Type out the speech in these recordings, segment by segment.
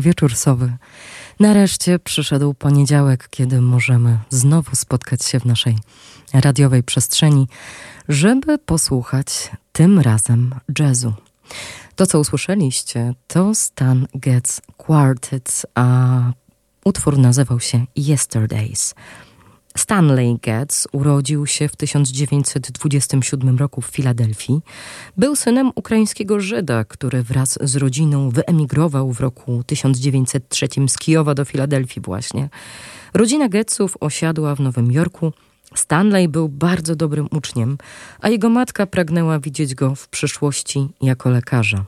Dobry wieczór, Sowy. Nareszcie przyszedł poniedziałek, kiedy możemy znowu spotkać się w naszej radiowej przestrzeni, żeby posłuchać tym razem jazzu. To, co usłyszeliście, to Stan Getz Quartet, a utwór nazywał się Yesterdays. Stanley Getz urodził się w 1927 roku w Filadelfii. Był synem ukraińskiego Żyda, który wraz z rodziną wyemigrował w roku 1903 z Kijowa do Filadelfii właśnie. Rodzina Getzów osiadła w Nowym Jorku. Stanley był bardzo dobrym uczniem, a jego matka pragnęła widzieć go w przyszłości jako lekarza.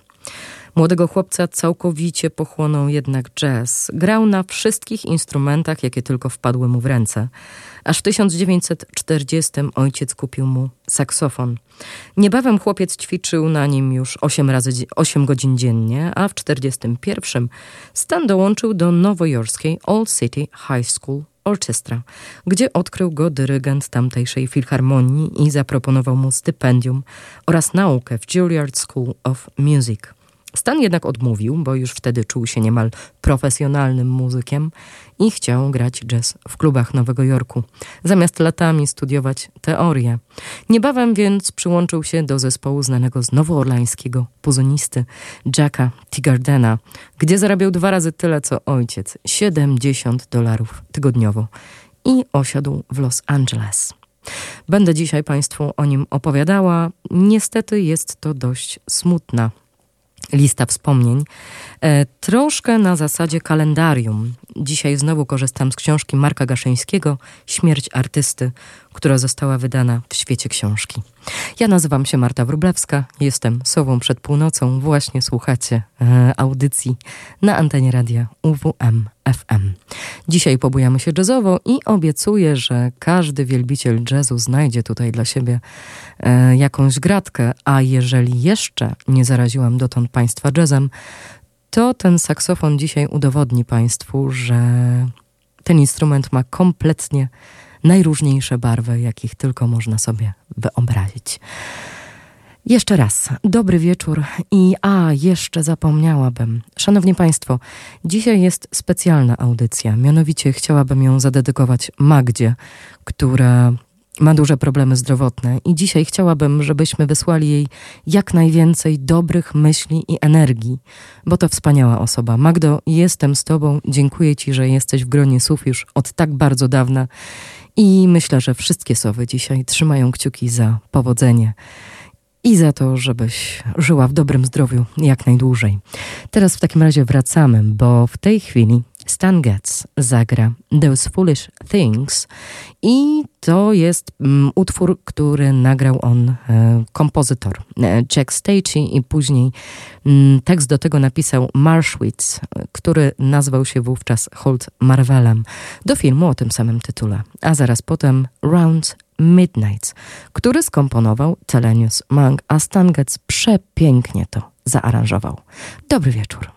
Młodego chłopca całkowicie pochłonął jednak jazz. Grał na wszystkich instrumentach, jakie tylko wpadły mu w ręce. Aż w 1940 ojciec kupił mu saksofon. Niebawem chłopiec ćwiczył na nim już 8, razy, 8 godzin dziennie, a w 1941 Stan dołączył do nowojorskiej Old City High School Orchestra, gdzie odkrył go dyrygent tamtejszej filharmonii i zaproponował mu stypendium oraz naukę w Juilliard School of Music. Stan jednak odmówił, bo już wtedy czuł się niemal profesjonalnym muzykiem i chciał grać jazz w klubach Nowego Jorku, zamiast latami studiować teorię. Niebawem więc przyłączył się do zespołu znanego z nowoorlańskiego puzonisty Jacka Tigardena, gdzie zarabiał dwa razy tyle co ojciec 70 dolarów tygodniowo i osiadł w Los Angeles. Będę dzisiaj Państwu o nim opowiadała. Niestety jest to dość smutna lista wspomnień. E, troszkę na zasadzie kalendarium. Dzisiaj znowu korzystam z książki Marka Gaszyńskiego Śmierć artysty, która została wydana w świecie książki. Ja nazywam się Marta Wrublewska, jestem Sową przed północą. Właśnie słuchacie e, audycji na antenie radia UWM FM. Dzisiaj pobujamy się jazzowo i obiecuję, że każdy wielbiciel jazzu znajdzie tutaj dla siebie e, jakąś gratkę, a jeżeli jeszcze nie zaraziłam dotąd Państwa jazzem, to ten saksofon dzisiaj udowodni Państwu, że ten instrument ma kompletnie najróżniejsze barwy, jakich tylko można sobie wyobrazić. Jeszcze raz, dobry wieczór i a, jeszcze zapomniałabym. Szanowni Państwo, dzisiaj jest specjalna audycja, mianowicie chciałabym ją zadedykować Magdzie, która ma duże problemy zdrowotne i dzisiaj chciałabym, żebyśmy wysłali jej jak najwięcej dobrych myśli i energii, bo to wspaniała osoba. Magdo, jestem z Tobą, dziękuję Ci, że jesteś w gronie słów już od tak bardzo dawna i myślę, że wszystkie sowy dzisiaj trzymają kciuki za powodzenie i za to, żebyś żyła w dobrym zdrowiu jak najdłużej. Teraz w takim razie wracamy, bo w tej chwili Stan Getz zagra Those Foolish Things i to jest um, utwór, który nagrał on e, kompozytor e, Jack Stacey i później um, tekst do tego napisał Marshwitz, który nazwał się wówczas Holt Marvelem do filmu o tym samym tytule, a zaraz potem Round Midnight, który skomponował Telenius Monk, a Stan Getz przepięknie to zaaranżował. Dobry wieczór.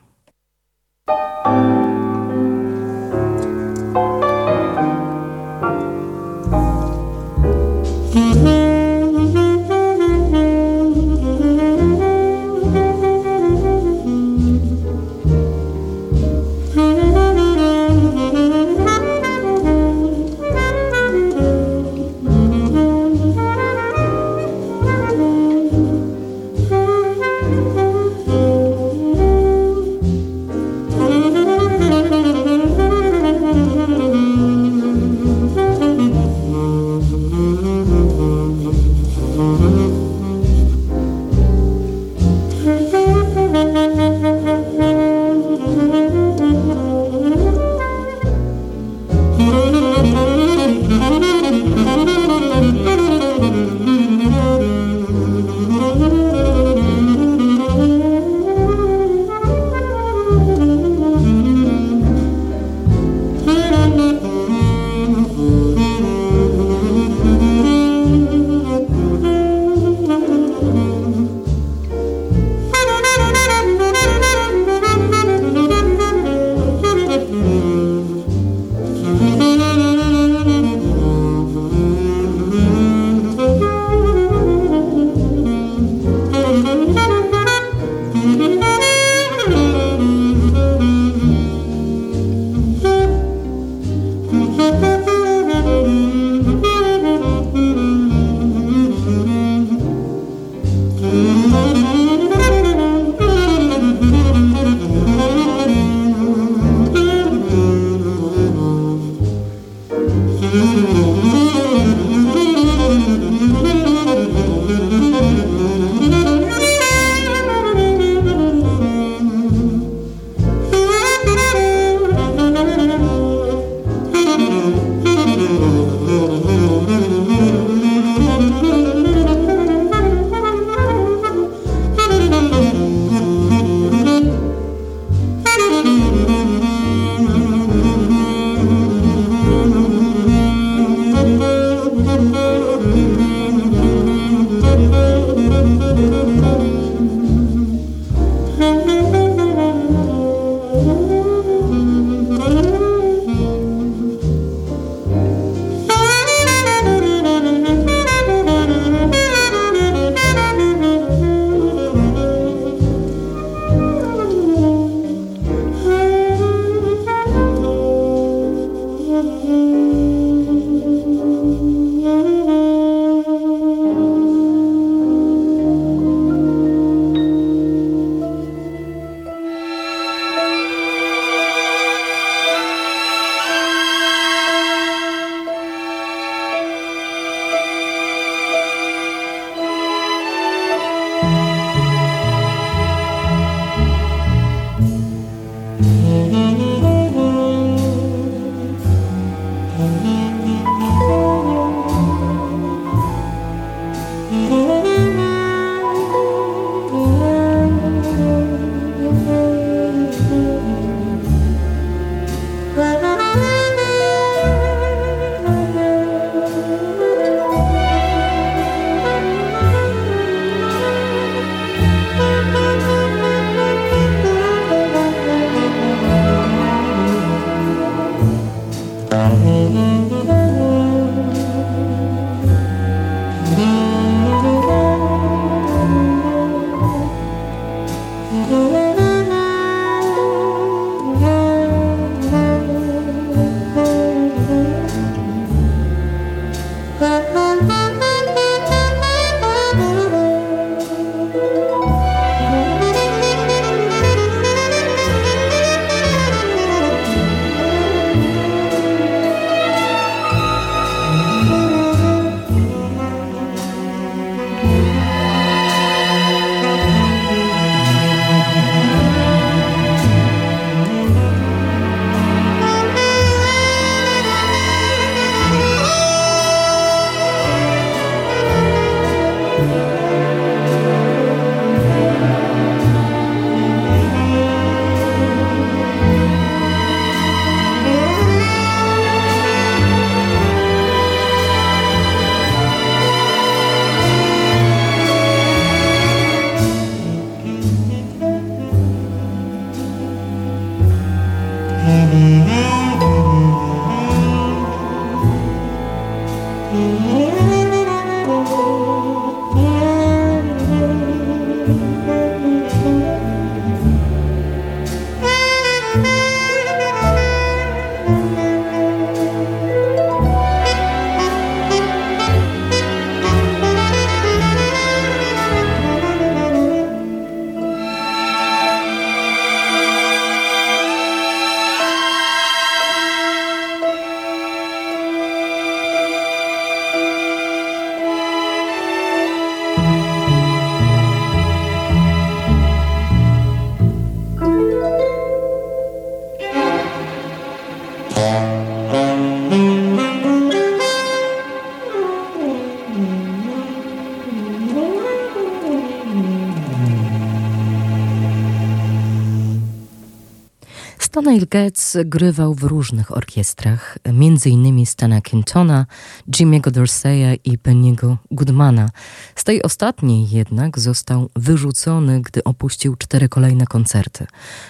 Donald Getz grywał w różnych orkiestrach, m.in. Stana Kintona, Jimmy'ego Dorseya i Benny'ego Goodmana. Z tej ostatniej jednak został wyrzucony, gdy opuścił cztery kolejne koncerty.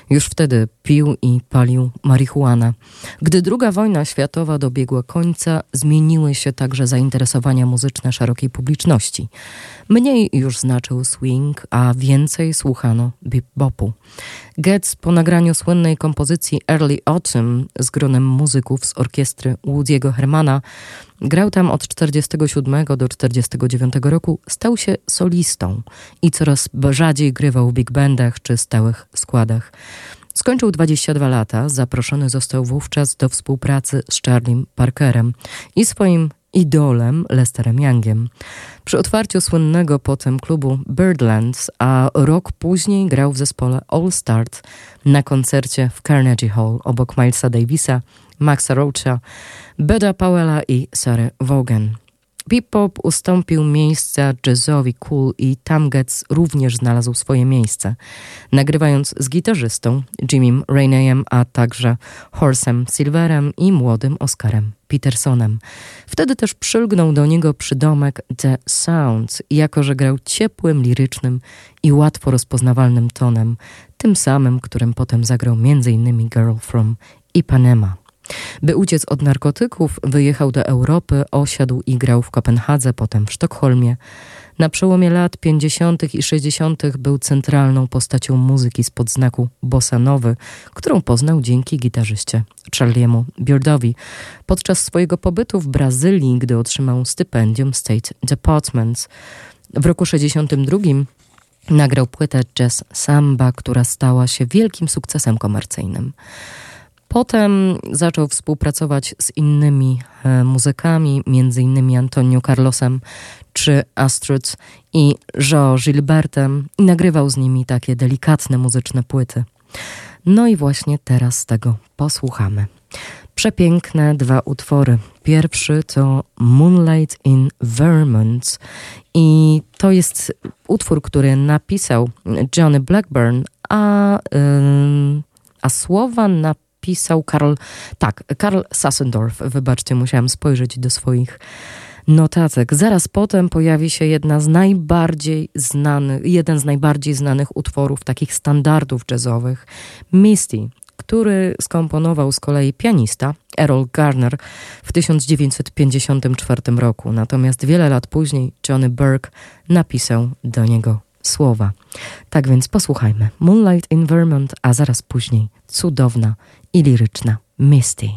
Już wtedy pił i palił marihuanę. Gdy II wojna światowa dobiegła końca, zmieniły się także zainteresowania muzyczne szerokiej publiczności. Mniej już znaczył swing, a więcej słuchano bebopu. Getz po nagraniu słynnej kompozycji Early Autumn z gronem muzyków z orkiestry Woody'ego Hermana grał tam od 47 do 49 roku, stał się solistą i coraz rzadziej grywał w big bandach czy stałych składach. Skończył 22 lata, zaproszony został wówczas do współpracy z Charliem Parkerem i swoim idolem Lesterem Youngiem. Przy otwarciu słynnego potem klubu Birdlands, a rok później grał w zespole All Start na koncercie w Carnegie Hall obok Milesa Davisa, Maxa Roacha, Beda Powella i Sarah Vaughan. Bebop ustąpił miejsca jazzowi Cool i Tam Getz również znalazł swoje miejsce, nagrywając z gitarzystą Jimmym Raineyem, a także Horsem Silverem i młodym Oscarem Petersonem. Wtedy też przylgnął do niego przydomek The Sounds, jako że grał ciepłym, lirycznym i łatwo rozpoznawalnym tonem, tym samym, którym potem zagrał m.in. Girl from Ipanema. By uciec od narkotyków, wyjechał do Europy, osiadł i grał w Kopenhadze, potem w Sztokholmie. Na przełomie lat 50. i 60. był centralną postacią muzyki z podznaku bossa nowy, którą poznał dzięki gitarzyście Charliemu Beardowi. Podczas swojego pobytu w Brazylii, gdy otrzymał stypendium State Department. W roku 62 nagrał płytę Jazz Samba, która stała się wielkim sukcesem komercyjnym. Potem zaczął współpracować z innymi e, muzykami, między innymi Antonio Carlosem czy Astrid i Joe Gilbertem i nagrywał z nimi takie delikatne muzyczne płyty. No i właśnie teraz tego posłuchamy. Przepiękne dwa utwory. Pierwszy to Moonlight in Vermont i to jest utwór, który napisał Johnny Blackburn, a, yy, a słowa na pisał Karl, tak, Karl Sassendorf. Wybaczcie, musiałam spojrzeć do swoich notatek. Zaraz potem pojawi się jedna z najbardziej znanych, jeden z najbardziej znanych utworów, takich standardów jazzowych, Misty, który skomponował z kolei pianista Errol Garner w 1954 roku. Natomiast wiele lat później Johnny Burke napisał do niego słowa. Tak więc posłuchajmy. Moonlight in Vermont, a zaraz później cudowna i liryczna Misty.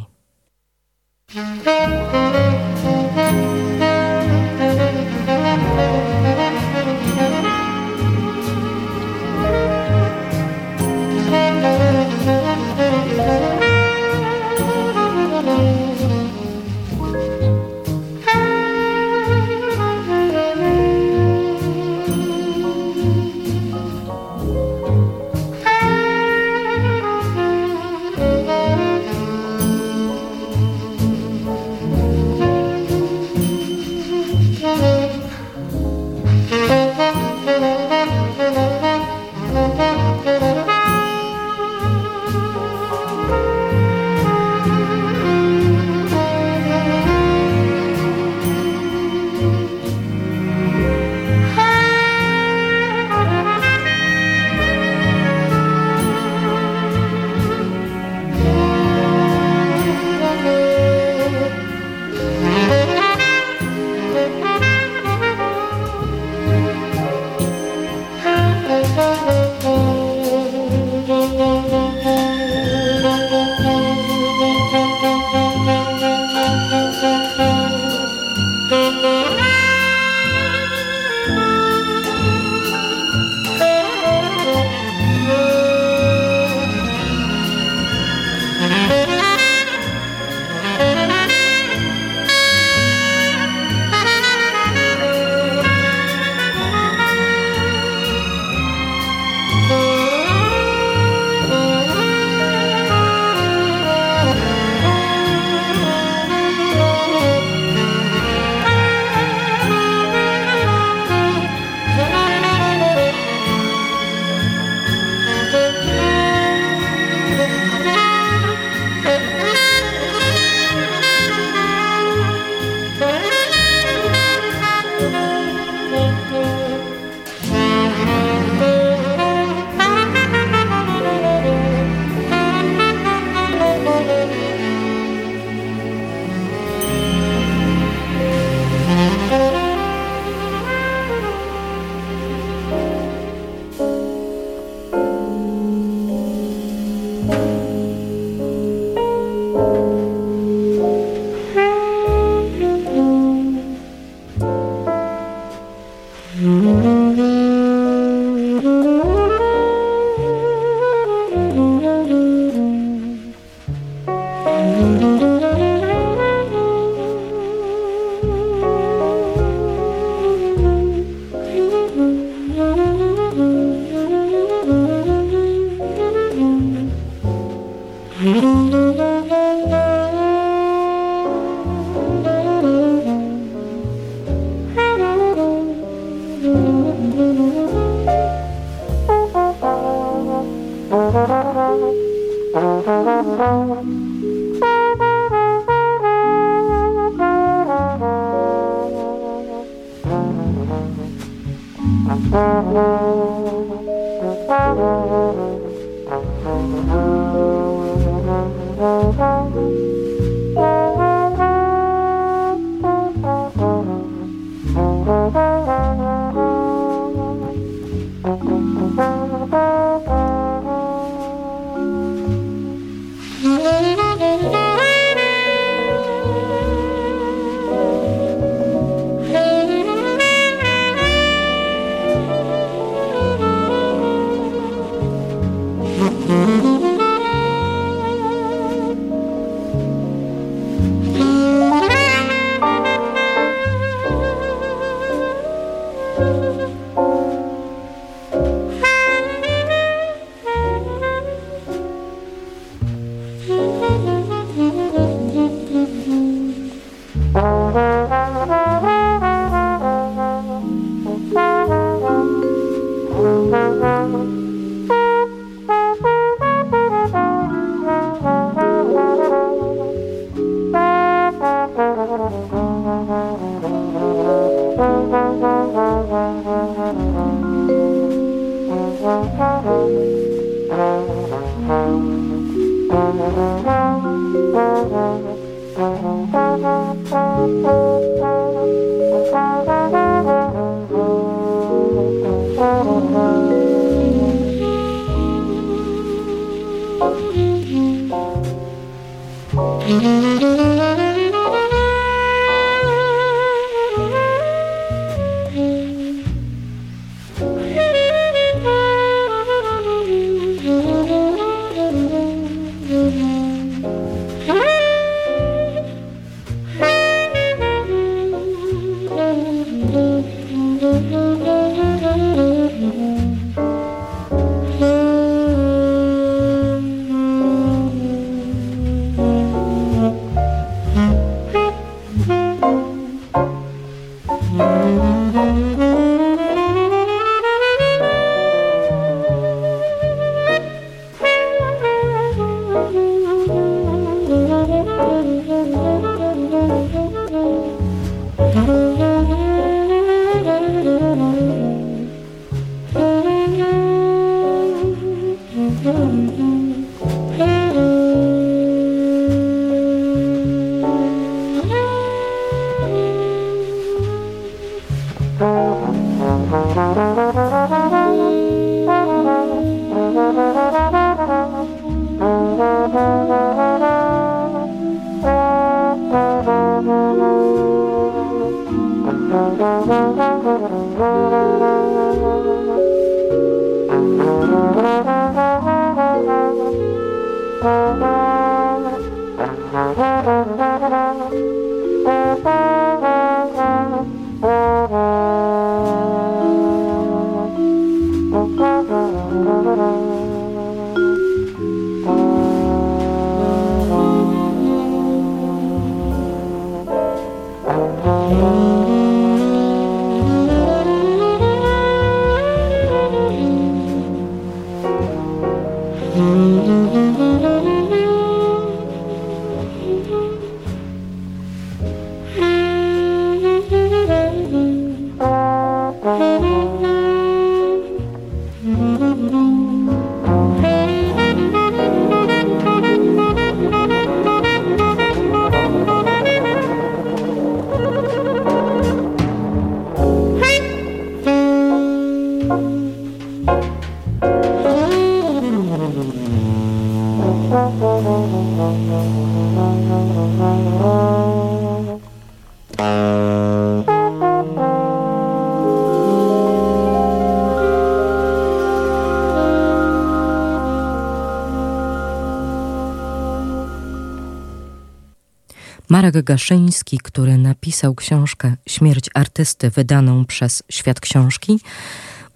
Marek Gaszyński, który napisał książkę Śmierć artysty, wydaną przez Świat Książki,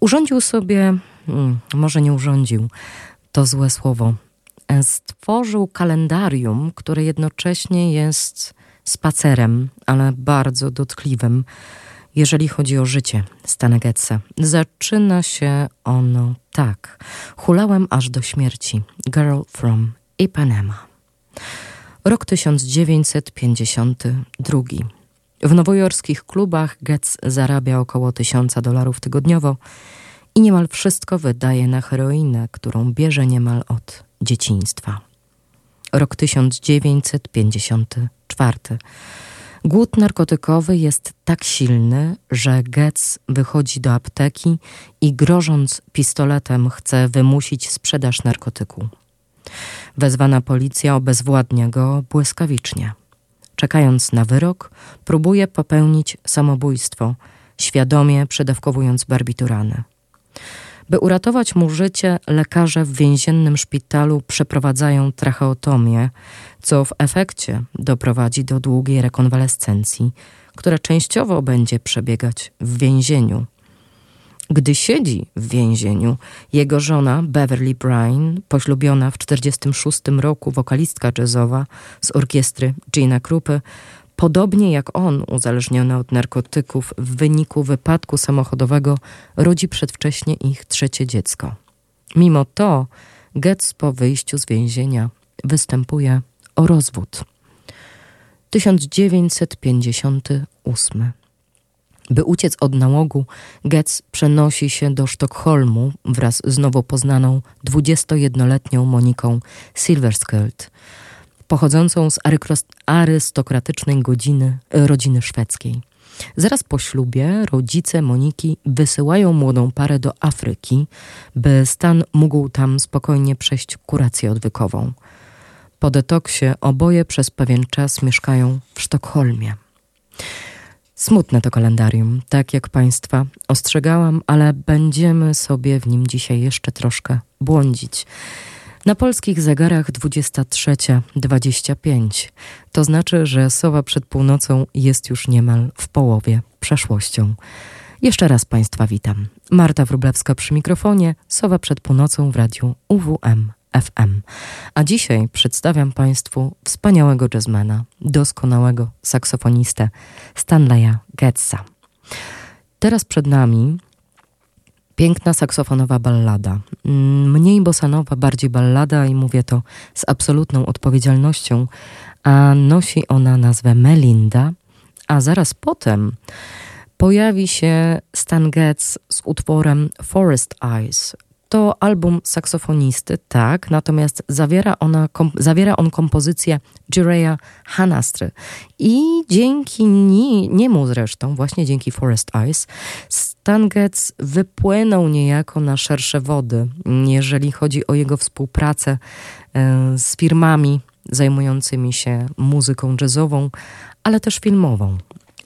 urządził sobie, hmm, może nie urządził, to złe słowo, stworzył kalendarium, które jednocześnie jest spacerem, ale bardzo dotkliwym, jeżeli chodzi o życie Stana Getza. Zaczyna się ono tak. Hulałem aż do śmierci. Girl from Ipanema. Rok 1952. W nowojorskich klubach Getz zarabia około tysiąca dolarów tygodniowo i niemal wszystko wydaje na heroinę, którą bierze niemal od dzieciństwa. Rok 1954. Głód narkotykowy jest tak silny, że Getz wychodzi do apteki i grożąc pistoletem chce wymusić sprzedaż narkotyku. Wezwana policja obezwładnia go błyskawicznie. Czekając na wyrok, próbuje popełnić samobójstwo, świadomie przedawkowując barbiturany. By uratować mu życie, lekarze w więziennym szpitalu przeprowadzają tracheotomię, co w efekcie doprowadzi do długiej rekonwalescencji, która częściowo będzie przebiegać w więzieniu. Gdy siedzi w więzieniu, jego żona Beverly Bryan, poślubiona w 1946 roku wokalistka jazzowa z orkiestry Gina Kruppe, podobnie jak on, uzależniona od narkotyków w wyniku wypadku samochodowego, rodzi przedwcześnie ich trzecie dziecko. Mimo to Getz po wyjściu z więzienia występuje o rozwód. 1958 by uciec od nałogu, Getz przenosi się do Sztokholmu wraz z nowo poznaną 21-letnią Moniką Silverskirt, pochodzącą z arystokratycznej godziny, rodziny szwedzkiej. Zaraz po ślubie rodzice Moniki wysyłają młodą parę do Afryki, by Stan mógł tam spokojnie przejść kurację odwykową. Po detoksie oboje przez pewien czas mieszkają w Sztokholmie. Smutne to kalendarium, tak jak Państwa ostrzegałam, ale będziemy sobie w nim dzisiaj jeszcze troszkę błądzić. Na polskich zegarach 23.25. To znaczy, że sowa przed północą jest już niemal w połowie przeszłością. Jeszcze raz Państwa witam. Marta Wrublewska przy mikrofonie, sowa przed północą w radiu UWM FM. A dzisiaj przedstawiam Państwu wspaniałego jazzmana, doskonałego saksofonistę Stanleya Getza. Teraz przed nami piękna saksofonowa ballada. Mniej bosanowa, bardziej ballada i mówię to z absolutną odpowiedzialnością, a nosi ona nazwę Melinda, a zaraz potem pojawi się Stan Getz z utworem Forest Eyes, to album saksofonisty, tak, natomiast zawiera, ona, kom, zawiera on kompozycję Jureya Hanastry. I dzięki nie, niemu zresztą, właśnie dzięki Forest Eyes, Stan Getz wypłynął niejako na szersze wody, jeżeli chodzi o jego współpracę e, z firmami zajmującymi się muzyką jazzową, ale też filmową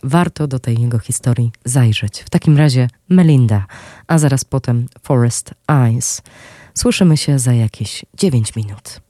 warto do tej jego historii zajrzeć. W takim razie Melinda, a zaraz potem Forest Eyes. Słyszymy się za jakieś 9 minut.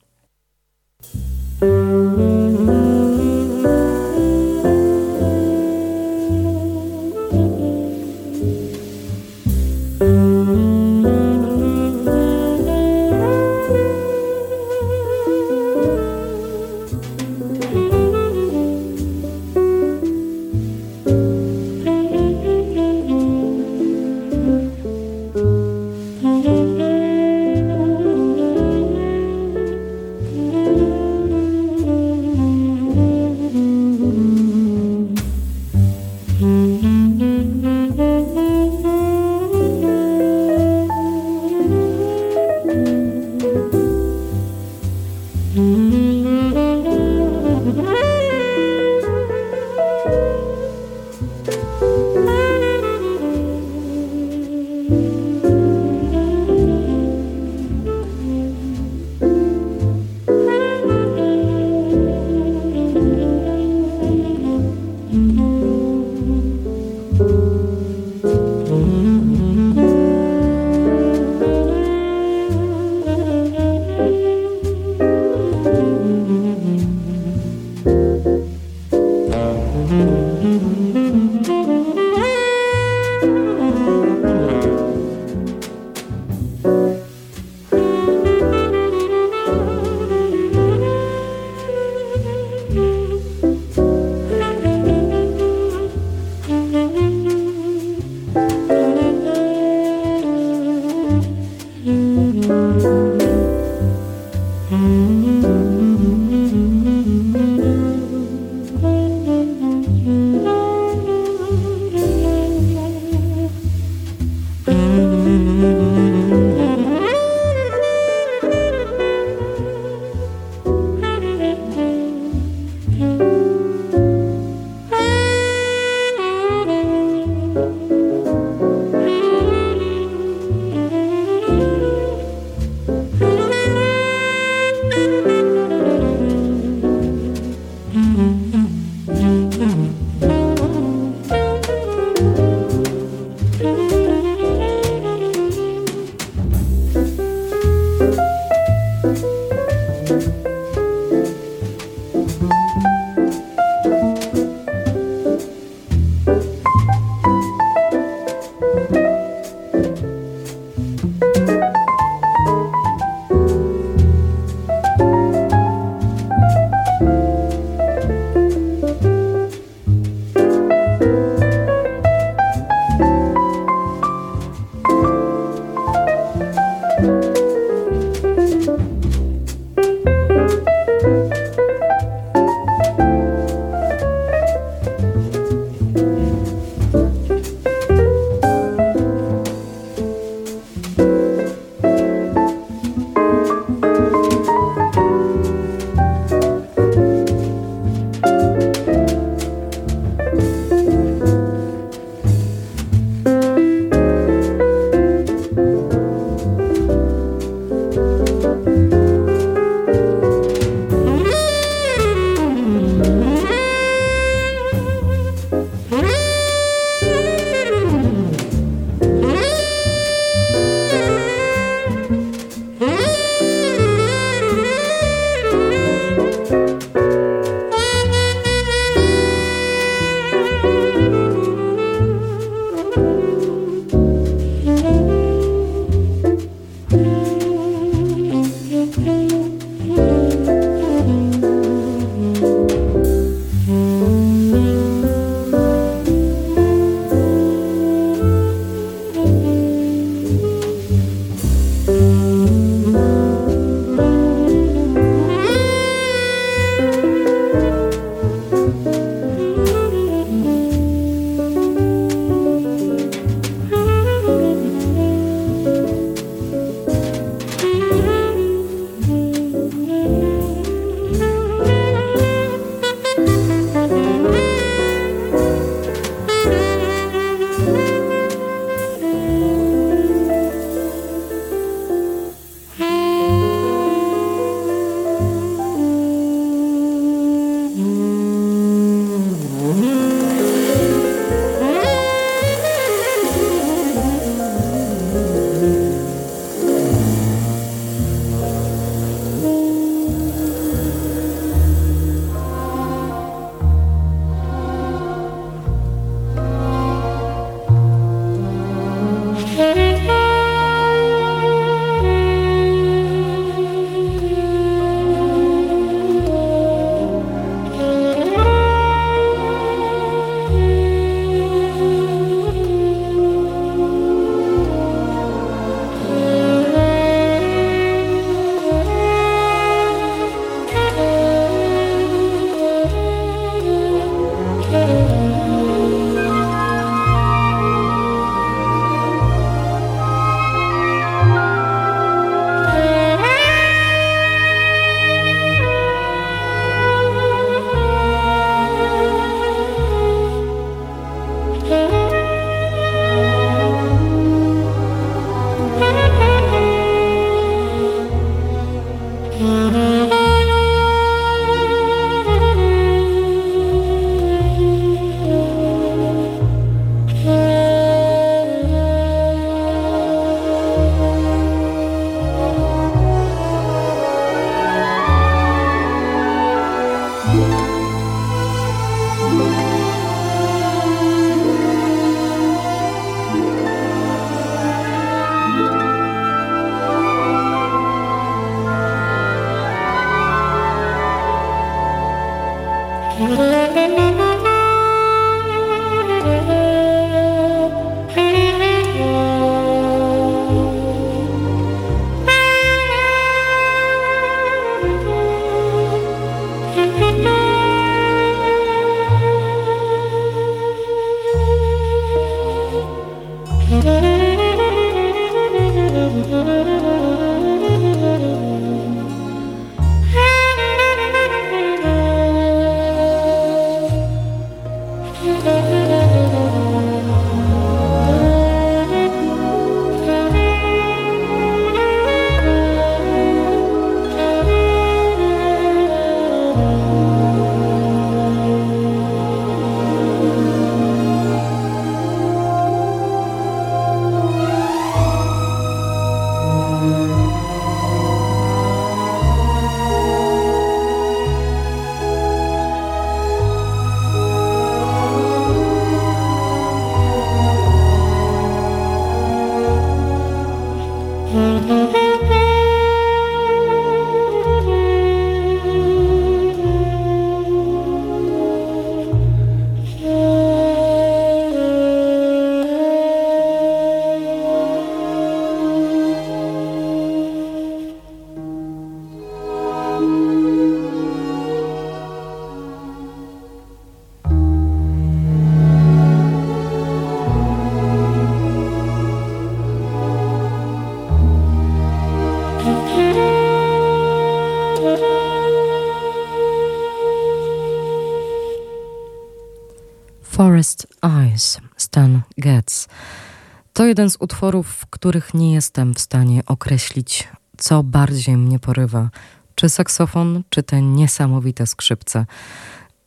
To jeden z utworów, w których nie jestem w stanie określić, co bardziej mnie porywa. Czy saksofon, czy te niesamowite skrzypce.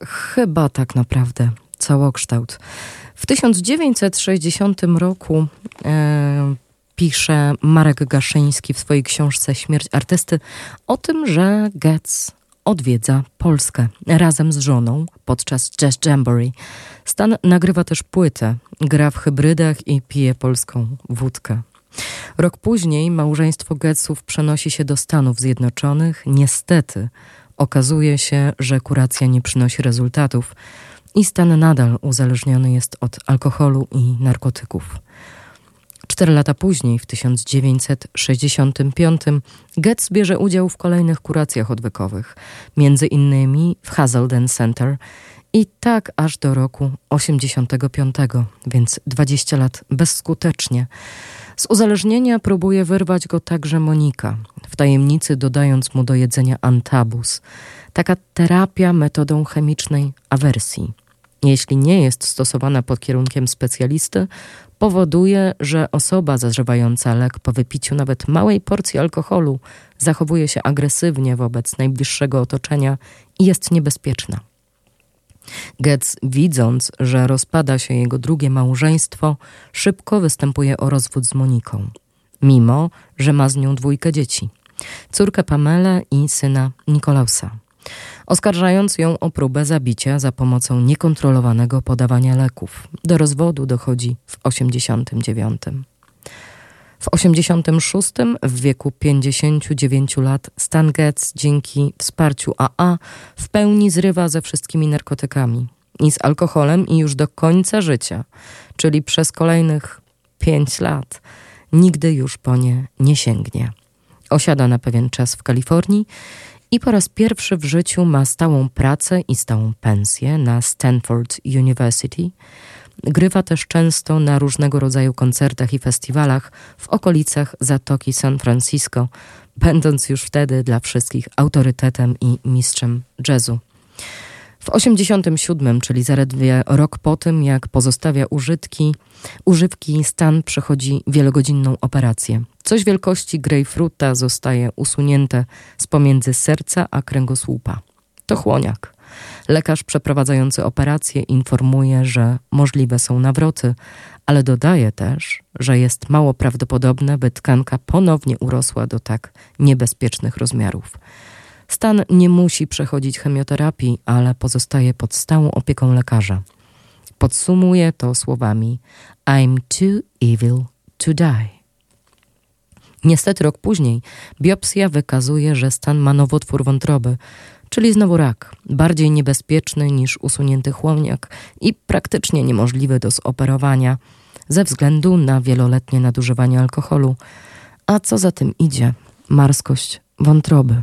Chyba tak naprawdę całokształt. W 1960 roku e, pisze Marek Gaszyński w swojej książce Śmierć artysty o tym, że Getz odwiedza Polskę razem z żoną podczas Jazz Jamboree. Stan nagrywa też płytę, gra w hybrydach i pije polską wódkę. Rok później małżeństwo Getsów przenosi się do Stanów Zjednoczonych. Niestety okazuje się, że kuracja nie przynosi rezultatów i Stan nadal uzależniony jest od alkoholu i narkotyków. Cztery lata później, w 1965, Getz bierze udział w kolejnych kuracjach odwykowych, między innymi w Hazelden Center i tak aż do roku 85, więc 20 lat bezskutecznie. Z uzależnienia próbuje wyrwać go także Monika, w tajemnicy dodając mu do jedzenia antabus. Taka terapia metodą chemicznej awersji. Jeśli nie jest stosowana pod kierunkiem specjalisty, powoduje, że osoba zażywająca lek po wypiciu nawet małej porcji alkoholu zachowuje się agresywnie wobec najbliższego otoczenia i jest niebezpieczna. Getz, widząc, że rozpada się jego drugie małżeństwo, szybko występuje o rozwód z Moniką, mimo że ma z nią dwójkę dzieci córkę Pamelę i syna Nikolausa oskarżając ją o próbę zabicia za pomocą niekontrolowanego podawania leków. Do rozwodu dochodzi w 89. W 86 w wieku 59 lat Stan Getz dzięki wsparciu AA w pełni zrywa ze wszystkimi narkotykami i z alkoholem i już do końca życia, czyli przez kolejnych 5 lat, nigdy już po nie nie sięgnie. Osiada na pewien czas w Kalifornii i po raz pierwszy w życiu ma stałą pracę i stałą pensję na Stanford University. Grywa też często na różnego rodzaju koncertach i festiwalach w okolicach Zatoki San Francisco, będąc już wtedy dla wszystkich autorytetem i mistrzem jazzu. W 87, czyli zaledwie rok po tym, jak pozostawia użytki, używki, Stan przechodzi wielogodzinną operację. Coś wielkości grejpfruta zostaje usunięte z pomiędzy serca a kręgosłupa. To chłoniak. Lekarz przeprowadzający operację informuje, że możliwe są nawroty, ale dodaje też, że jest mało prawdopodobne, by tkanka ponownie urosła do tak niebezpiecznych rozmiarów. Stan nie musi przechodzić chemioterapii, ale pozostaje pod stałą opieką lekarza. Podsumuje to słowami: I'm too evil to die. Niestety rok później biopsja wykazuje, że stan ma nowotwór wątroby, czyli znowu rak, bardziej niebezpieczny niż usunięty chłoniak i praktycznie niemożliwy do zoperowania ze względu na wieloletnie nadużywanie alkoholu, a co za tym idzie, marskość wątroby.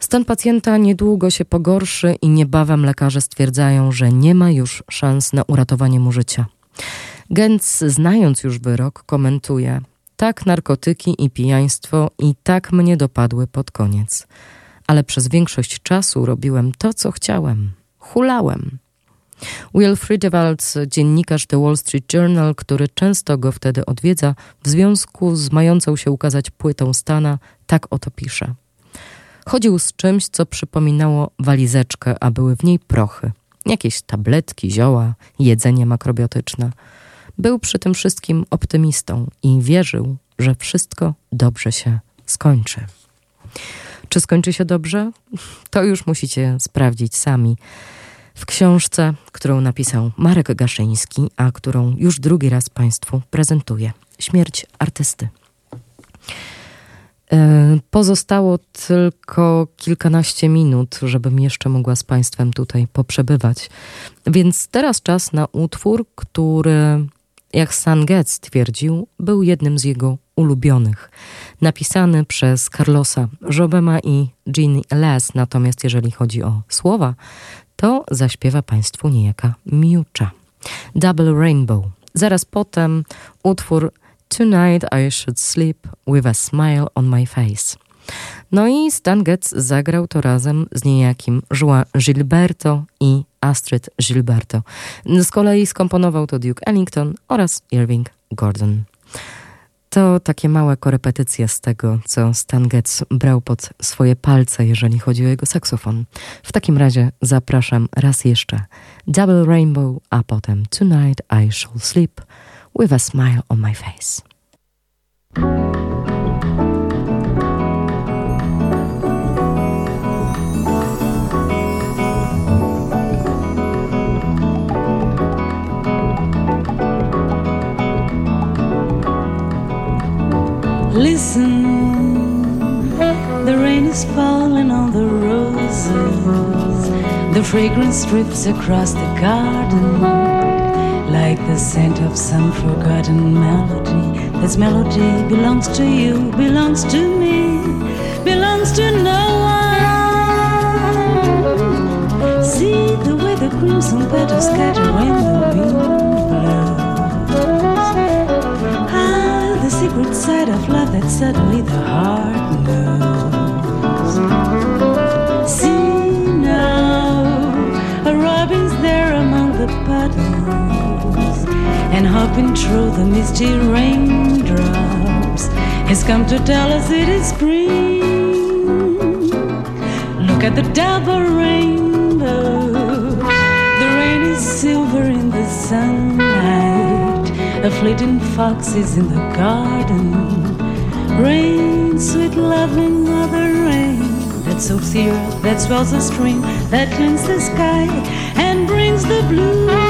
Stan pacjenta niedługo się pogorszy i niebawem lekarze stwierdzają, że nie ma już szans na uratowanie mu życia. Gens, znając już wyrok, komentuje: Tak narkotyki i pijaństwo i tak mnie dopadły pod koniec. Ale przez większość czasu robiłem to, co chciałem. Hulałem. Will Friedewald, dziennikarz The Wall Street Journal, który często go wtedy odwiedza, w związku z mającą się ukazać płytą Stana, tak oto pisze. Chodził z czymś, co przypominało walizeczkę, a były w niej prochy. Jakieś tabletki, zioła, jedzenie makrobiotyczne. Był przy tym wszystkim optymistą i wierzył, że wszystko dobrze się skończy. Czy skończy się dobrze? To już musicie sprawdzić sami. W książce, którą napisał Marek Gaszyński, a którą już drugi raz Państwu prezentuję. Śmierć artysty. E, pozostało tylko kilkanaście minut, żebym jeszcze mogła z Państwem tutaj poprzebywać. Więc teraz czas na utwór, który, jak San Getz twierdził, był jednym z jego ulubionych. Napisany przez Carlosa Jobema i Jean Les, natomiast jeżeli chodzi o słowa, to zaśpiewa Państwu niejaka Miucza. Double Rainbow. Zaraz potem utwór Tonight I should sleep with a smile on my face. No i Stan Getz zagrał to razem z niejakim João Gilberto i Astrid Gilberto. Z kolei skomponował to Duke Ellington oraz Irving Gordon. To takie małe korepetycje z tego, co Stan Getz brał pod swoje palce, jeżeli chodzi o jego saksofon. W takim razie zapraszam raz jeszcze Double Rainbow, a potem Tonight I Shall Sleep with a smile on my face. Listen, the rain is falling on the roses. The fragrance drips across the garden like the scent of some forgotten melody. This melody belongs to you, belongs to me, belongs to no one. See the way the crimson petals scatter when the wind secret side of love that suddenly the heart knows. See now, a robin's there among the puddles and hopping through the misty raindrops has come to tell us it is spring. Look at the double rainbow. A fleeting fox is in the garden. Rain, sweet loving mother rain that soaks the earth, that swells the stream, that cleans the sky and brings the blue.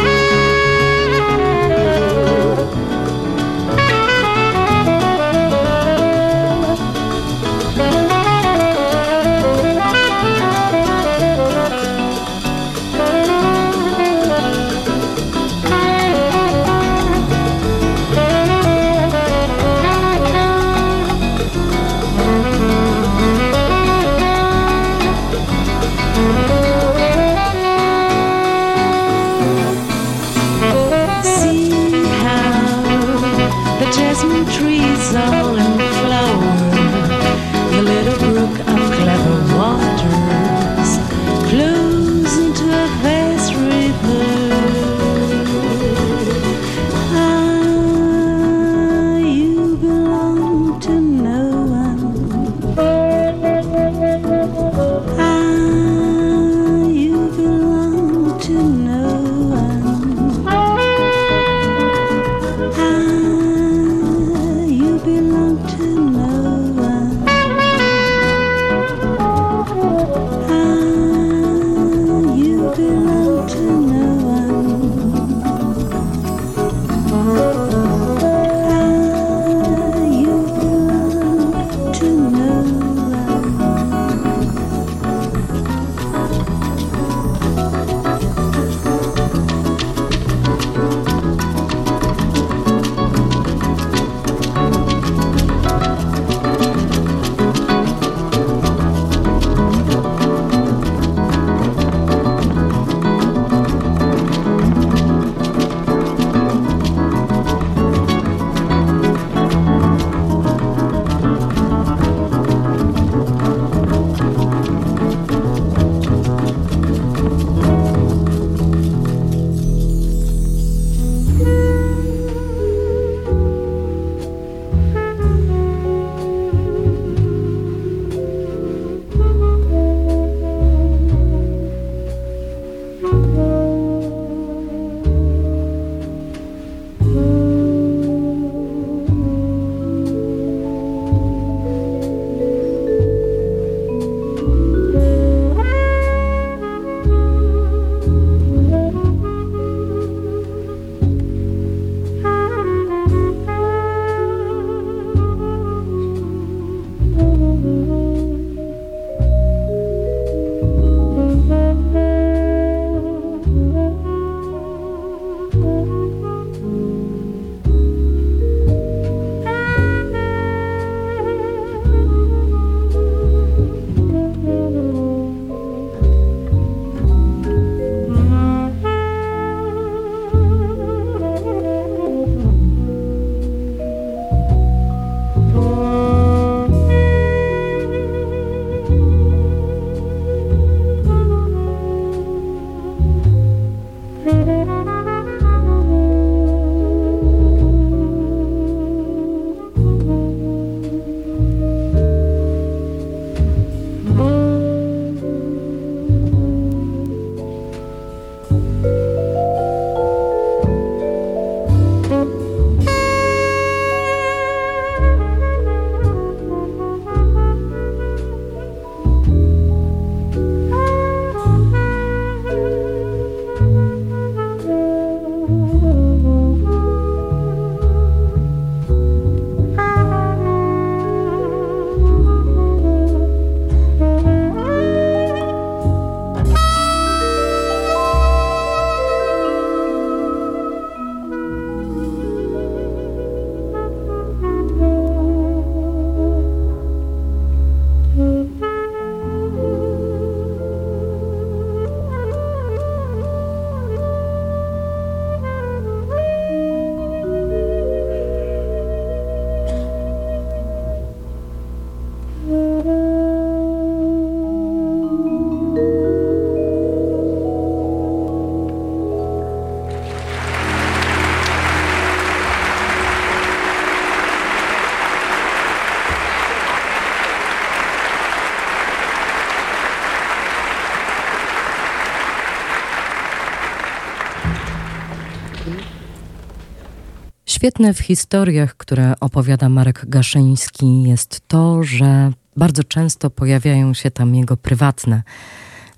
Świetne w historiach, które opowiada Marek Gaszyński, jest to, że bardzo często pojawiają się tam jego prywatne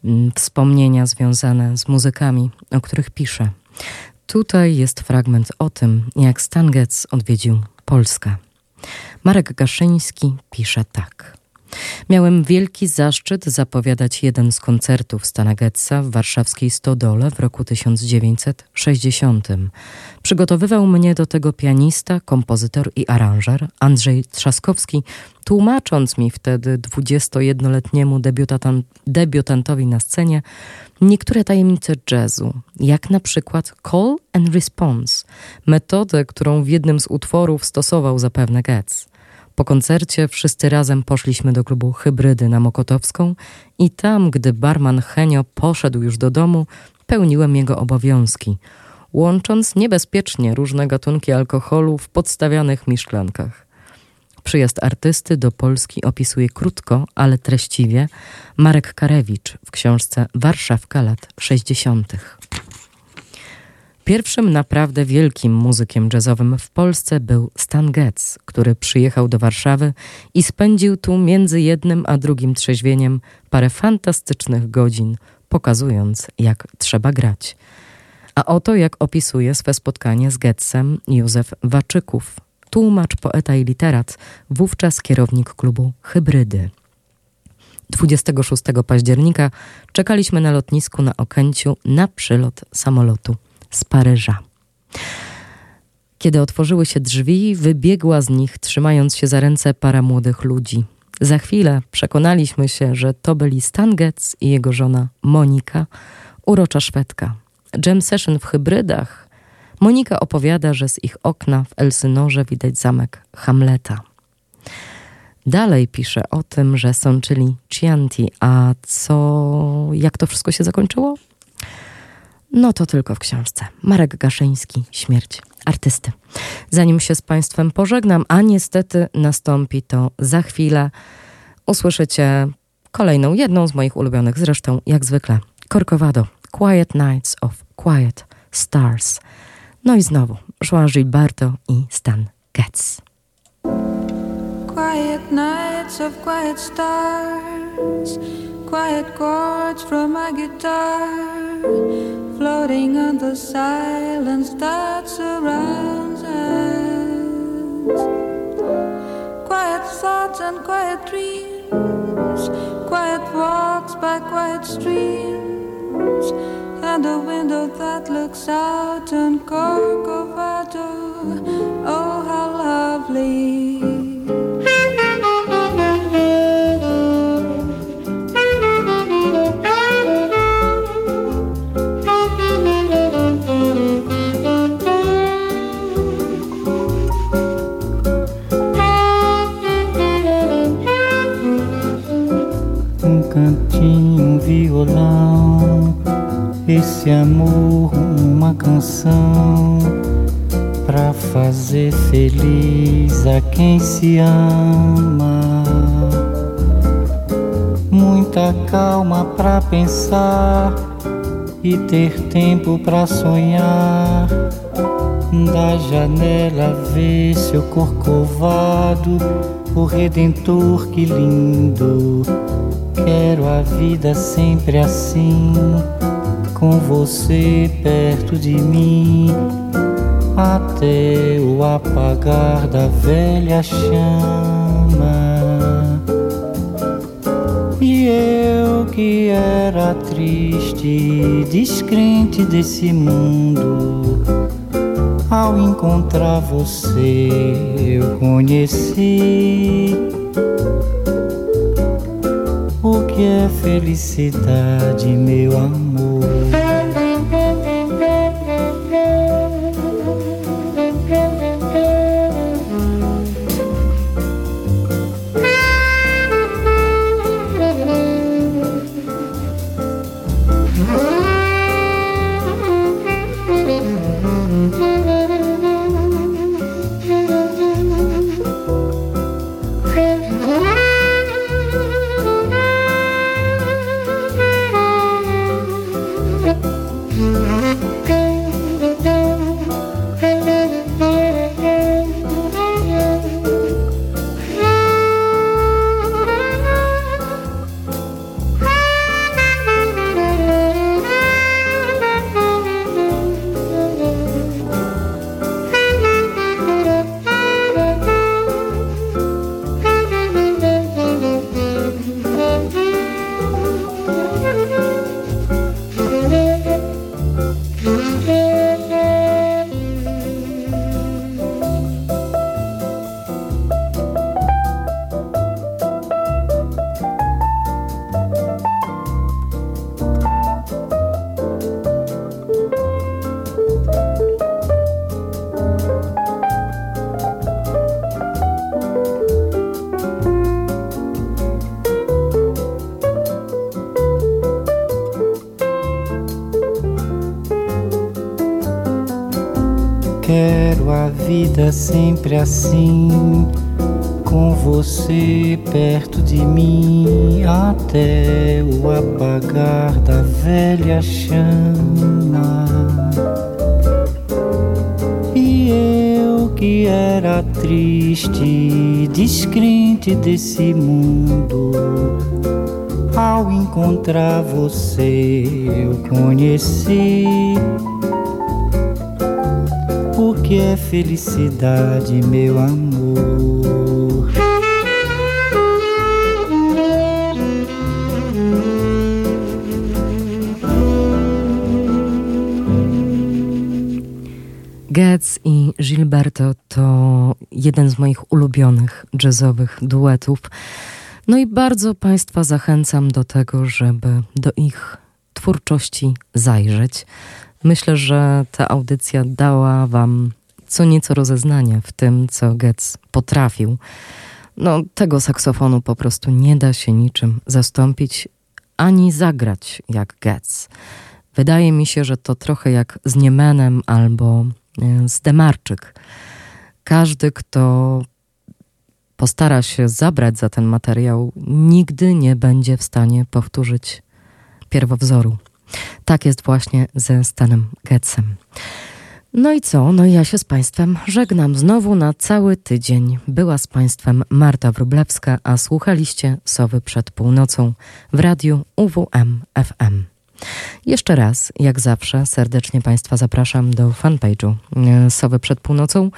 mm, wspomnienia związane z muzykami, o których pisze. Tutaj jest fragment o tym, jak Stan Getz odwiedził Polskę. Marek Gaszyński pisze tak. Miałem wielki zaszczyt zapowiadać jeden z koncertów Stana Getza w warszawskiej Stodole w roku 1960. Przygotowywał mnie do tego pianista, kompozytor i aranżer Andrzej Trzaskowski, tłumacząc mi wtedy 21-letniemu debiutantowi na scenie niektóre tajemnice jazzu, jak na przykład call and response, metodę, którą w jednym z utworów stosował zapewne Getz. Po koncercie wszyscy razem poszliśmy do klubu Hybrydy na Mokotowską i tam, gdy barman Henio poszedł już do domu, pełniłem jego obowiązki, łącząc niebezpiecznie różne gatunki alkoholu w podstawianych mi szklankach. Przyjazd artysty do Polski opisuje krótko, ale treściwie Marek Karewicz w książce Warszawka lat 60. Pierwszym naprawdę wielkim muzykiem jazzowym w Polsce był Stan Getz, który przyjechał do Warszawy i spędził tu między jednym a drugim trzeźwieniem parę fantastycznych godzin, pokazując, jak trzeba grać. A oto jak opisuje swe spotkanie z Getzem Józef Waczyków, tłumacz, poeta i literat, wówczas kierownik klubu Hybrydy. 26 października czekaliśmy na lotnisku na Okęciu na przylot samolotu z Paryża. Kiedy otworzyły się drzwi, wybiegła z nich, trzymając się za ręce para młodych ludzi. Za chwilę przekonaliśmy się, że to byli Stan Getz i jego żona Monika, urocza Szwedka. Jam session w hybrydach. Monika opowiada, że z ich okna w Elsynorze widać zamek Hamleta. Dalej pisze o tym, że sączyli Chianti, a co, jak to wszystko się zakończyło? No to tylko w książce. Marek Gaszyński, Śmierć artysty. Zanim się z Państwem pożegnam, a niestety nastąpi to za chwilę, usłyszycie kolejną, jedną z moich ulubionych zresztą, jak zwykle, Corcovado, Quiet Nights of Quiet Stars. No i znowu João Gilberto i Stan Getz. Quiet nights of quiet stars, quiet chords from my guitar. Floating on the silence that surrounds us. Quiet thoughts and quiet dreams, quiet walks by quiet streams, and a window that looks out on Corcovado. Oh, how lovely! Esse amor, uma canção pra fazer feliz a quem se ama. Muita calma pra pensar e ter tempo pra sonhar. Da janela ver seu corcovado, o redentor que lindo Quero a vida sempre assim, com você perto de mim, até o apagar da velha chama. E eu que era triste, descrente desse mundo, ao encontrar você eu conheci o que é felicidade, meu amor? Sempre assim, com você perto de mim, até o apagar da velha chama. E eu que era triste, descrente desse mundo. Ao encontrar você, eu conheci que é felicidade, meu amor. Getz i Gilberto to jeden z moich ulubionych jazzowych duetów. No i bardzo Państwa zachęcam do tego, żeby do ich twórczości zajrzeć. Myślę, że ta audycja dała Wam co nieco rozeznania w tym, co Getz potrafił. No, tego saksofonu po prostu nie da się niczym zastąpić ani zagrać jak Getz. Wydaje mi się, że to trochę jak z Niemenem albo e, z Demarczyk. Każdy, kto postara się zabrać za ten materiał, nigdy nie będzie w stanie powtórzyć pierwowzoru. Tak jest właśnie ze Stanem Getzem. No i co? No ja się z Państwem żegnam znowu na cały tydzień. Była z Państwem Marta Wrublewska, a słuchaliście Sowy przed północą w radiu UWM FM. Jeszcze raz, jak zawsze, serdecznie Państwa zapraszam do fanpage'u e, Sowy przed północą.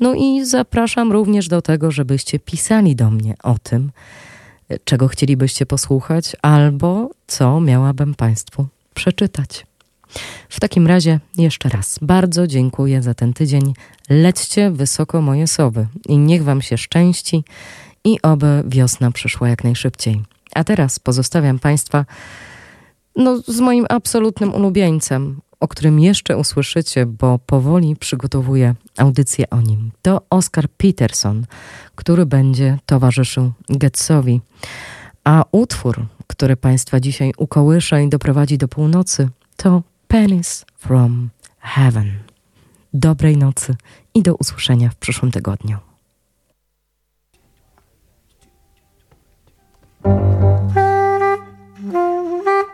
No i zapraszam również do tego, żebyście pisali do mnie o tym, czego chcielibyście posłuchać, albo co miałabym Państwu przeczytać. W takim razie jeszcze raz bardzo dziękuję za ten tydzień. Lećcie wysoko moje sowy i niech Wam się szczęści i oby wiosna przyszła jak najszybciej. A teraz pozostawiam Państwa no, z moim absolutnym ulubieńcem, o którym jeszcze usłyszycie, bo powoli przygotowuję audycję o nim. To Oscar Peterson, który będzie towarzyszył Getsowi. A utwór, który Państwa dzisiaj ukołysze i doprowadzi do północy, to Pennies from Heaven. Dobrej nocy i do usłyszenia w przyszłym tygodniu.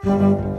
Música